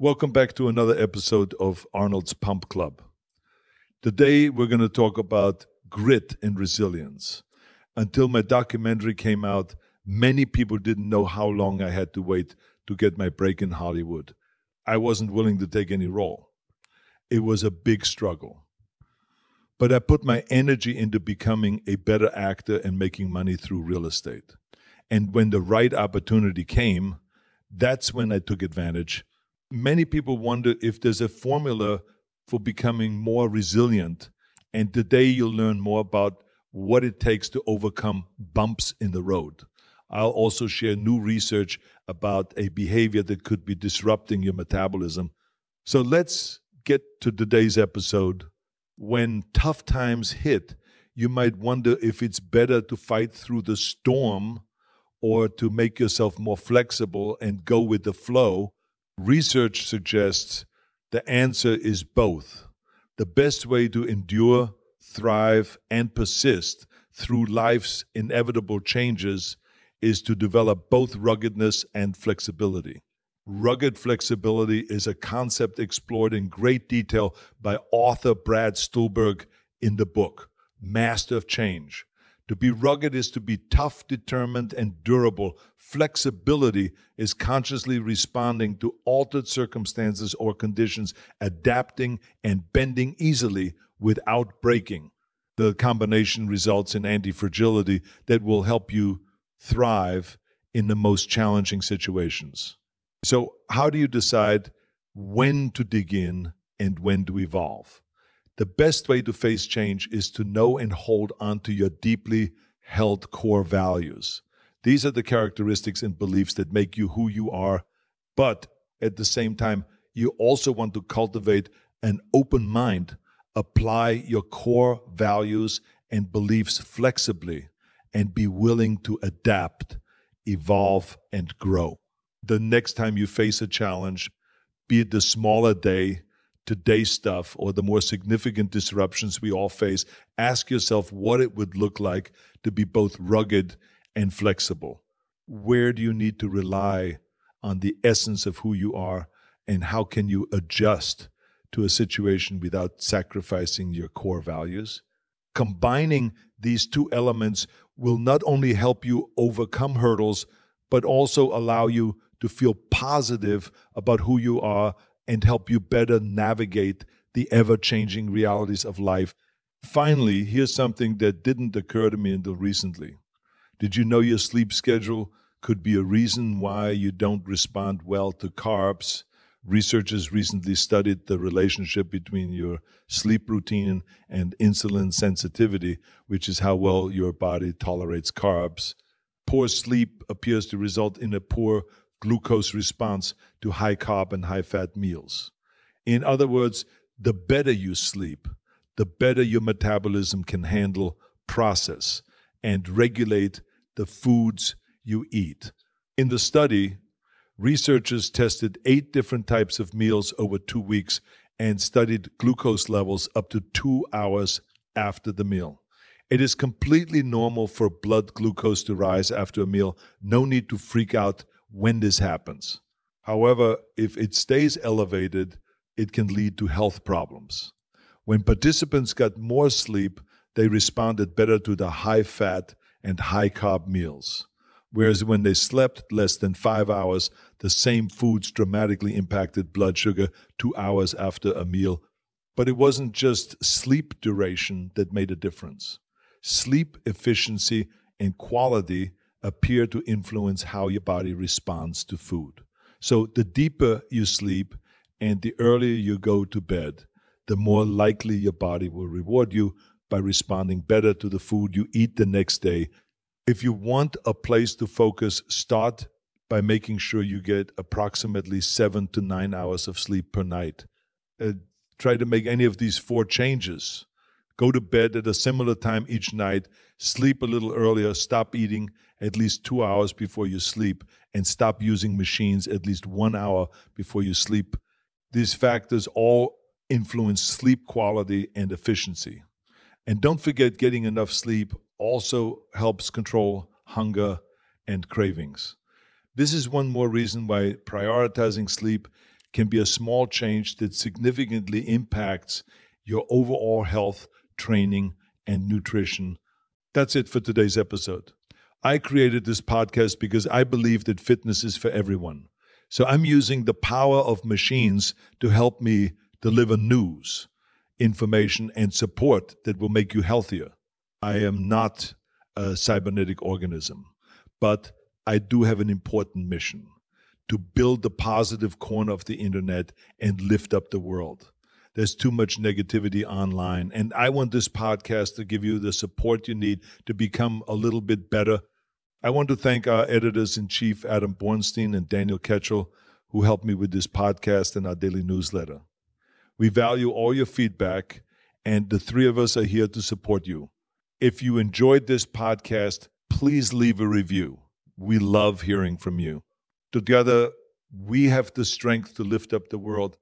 Welcome back to another episode of Arnold's Pump Club. Today, we're going to talk about grit and resilience. Until my documentary came out, many people didn't know how long I had to wait to get my break in Hollywood. I wasn't willing to take any role. It was a big struggle. But I put my energy into becoming a better actor and making money through real estate. And when the right opportunity came, that's when I took advantage many people wonder if there's a formula for becoming more resilient. And today you'll learn more about what it takes to overcome bumps in the road. I'll also share new research about a behavior that could be disrupting your metabolism. So let's get to today's episode. When tough times hit, you might wonder if it's better to fight through the storm or to make yourself more flexible and go with the flow Research suggests the answer is both. The best way to endure, thrive, and persist through life's inevitable changes is to develop both ruggedness and flexibility. Rugged flexibility is a concept explored in great detail by author Brad Stulberg in the book, Master of Change. To be rugged is to be tough, determined, and durable. Flexibility is consciously responding to altered circumstances or conditions, adapting and bending easily without breaking. The combination results in anti fragility that will help you thrive in the most challenging situations. So, how do you decide when to dig in and when to evolve? The best way to face change is to know and hold on to your deeply held core values. These are the characteristics and beliefs that make you who you are, but at the same time, you also want to cultivate an open mind, apply your core values and beliefs flexibly, and be willing to adapt, evolve, and grow. The next time you face a challenge, be it the smaller day, today's stuff or the more significant disruptions we all face, ask yourself what it would look like to be both rugged and flexible. Where do you need to rely on the essence of who you are, and how can you adjust to a situation without sacrificing your core values? Combining these two elements will not only help you overcome hurdles, but also allow you to feel positive about who you are and help you better navigate the ever changing realities of life. Finally, here's something that didn't occur to me until recently. Did you know your sleep schedule could be a reason why you don't respond well to carbs? Researchers recently studied the relationship between your sleep routine and insulin sensitivity, which is how well your body tolerates carbs. Poor sleep appears to result in a poor glucose response to high carb and high fat meals. In other words, the better you sleep, the better your metabolism can handle, process, and regulate the foods you eat. In the study, researchers tested eight different types of meals over two weeks and studied glucose levels up to two hours after the meal. It is completely normal for blood glucose to rise after a meal. No need to freak out when this happens. However, if it stays elevated, it can lead to health problems. When participants got more sleep, they responded better to the high fat and high carb meals. Whereas when they slept less than five hours, the same foods dramatically impacted blood sugar two hours after a meal. But it wasn't just sleep duration that made a difference. Sleep efficiency and quality appear to influence how your body responds to food. So the deeper you sleep and the earlier you go to bed, the more likely your body will reward you by responding better to the food you eat the next day. If you want a place to focus, start by making sure you get approximately seven to nine hours of sleep per night. Uh, try to make any of these four changes. Go to bed at a similar time each night, sleep a little earlier, stop eating at least two hours before you sleep, and stop using machines at least one hour before you sleep. These factors all influence sleep quality and efficiency. And don't forget, getting enough sleep also helps control hunger and cravings. This is one more reason why prioritizing sleep can be a small change that significantly impacts your overall health, training, and nutrition. That's it for today's episode. I created this podcast because I believe that fitness is for everyone. So I'm using the power of machines to help me deliver news, information, and support that will make you healthier. I am not a cybernetic organism, but I do have an important mission to build the positive corner of the internet and lift up the world. There's too much negativity online. And I want this podcast to give you the support you need to become a little bit better. I want to thank our editors in chief, Adam Bornstein and Daniel Ketchell, who helped me with this podcast and our daily newsletter. We value all your feedback, and the three of us are here to support you. If you enjoyed this podcast, please leave a review. We love hearing from you. Together, we have the strength to lift up the world